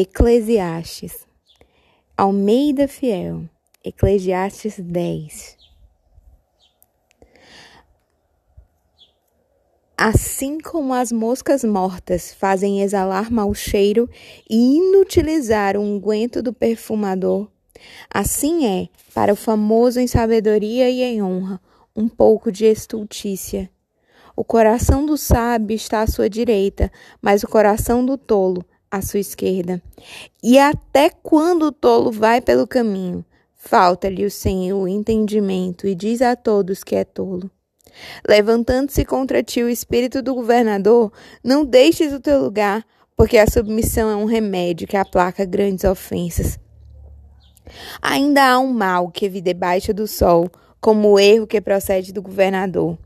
Eclesiastes. Almeida Fiel. Eclesiastes 10. Assim como as moscas mortas fazem exalar mau cheiro e inutilizar o unguento do perfumador, assim é, para o famoso em sabedoria e em honra, um pouco de estultícia. O coração do sábio está à sua direita, mas o coração do tolo à sua esquerda. E até quando o tolo vai pelo caminho, falta-lhe o Senhor o entendimento e diz a todos que é tolo. Levantando-se contra ti o espírito do governador, não deixes o teu lugar, porque a submissão é um remédio que aplaca grandes ofensas. Ainda há um mal que vi debaixo do sol, como o erro que procede do governador.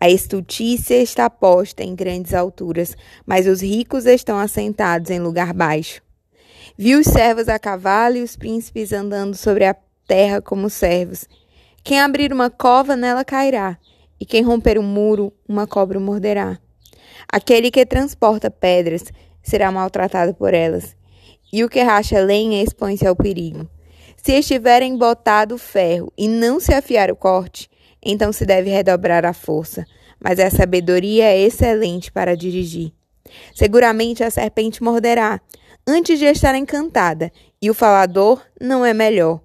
A estultícia está posta em grandes alturas, mas os ricos estão assentados em lugar baixo. Vi os servos a cavalo e os príncipes andando sobre a terra como servos. Quem abrir uma cova, nela cairá, e quem romper um muro, uma cobra o morderá. Aquele que transporta pedras será maltratado por elas, e o que racha lenha expõe-se ao perigo. Se estiver embotado ferro e não se afiar o corte, então se deve redobrar a força, mas a sabedoria é excelente para dirigir. Seguramente a serpente morderá, antes de estar encantada, e o falador não é melhor.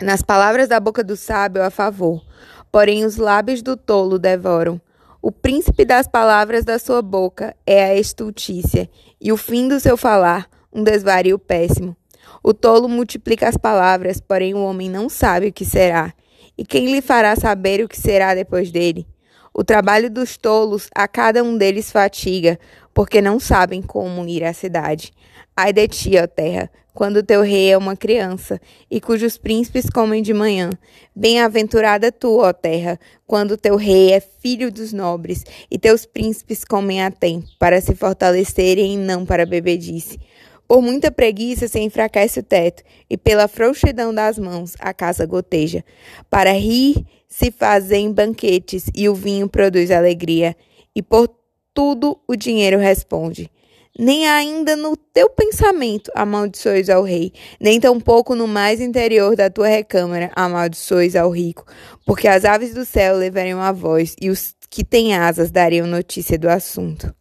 Nas palavras da boca do sábio a favor, porém os lábios do tolo devoram. O príncipe das palavras da sua boca é a estultícia, e o fim do seu falar, um desvario péssimo. O tolo multiplica as palavras, porém o homem não sabe o que será. E quem lhe fará saber o que será depois dele? O trabalho dos tolos a cada um deles fatiga, porque não sabem como ir à cidade. Ai de ti, ó terra, quando teu rei é uma criança, e cujos príncipes comem de manhã. Bem-aventurada tu, ó terra, quando teu rei é filho dos nobres, e teus príncipes comem a tempo, para se fortalecerem e não para bebedice. Por muita preguiça se enfraquece o teto, e pela frouxidão das mãos a casa goteja. Para rir se fazem banquetes, e o vinho produz alegria, e por tudo o dinheiro responde. Nem ainda no teu pensamento amaldiçoes ao rei, nem tampouco no mais interior da tua recâmara amaldiçoes ao rico, porque as aves do céu levariam a voz, e os que têm asas dariam notícia do assunto.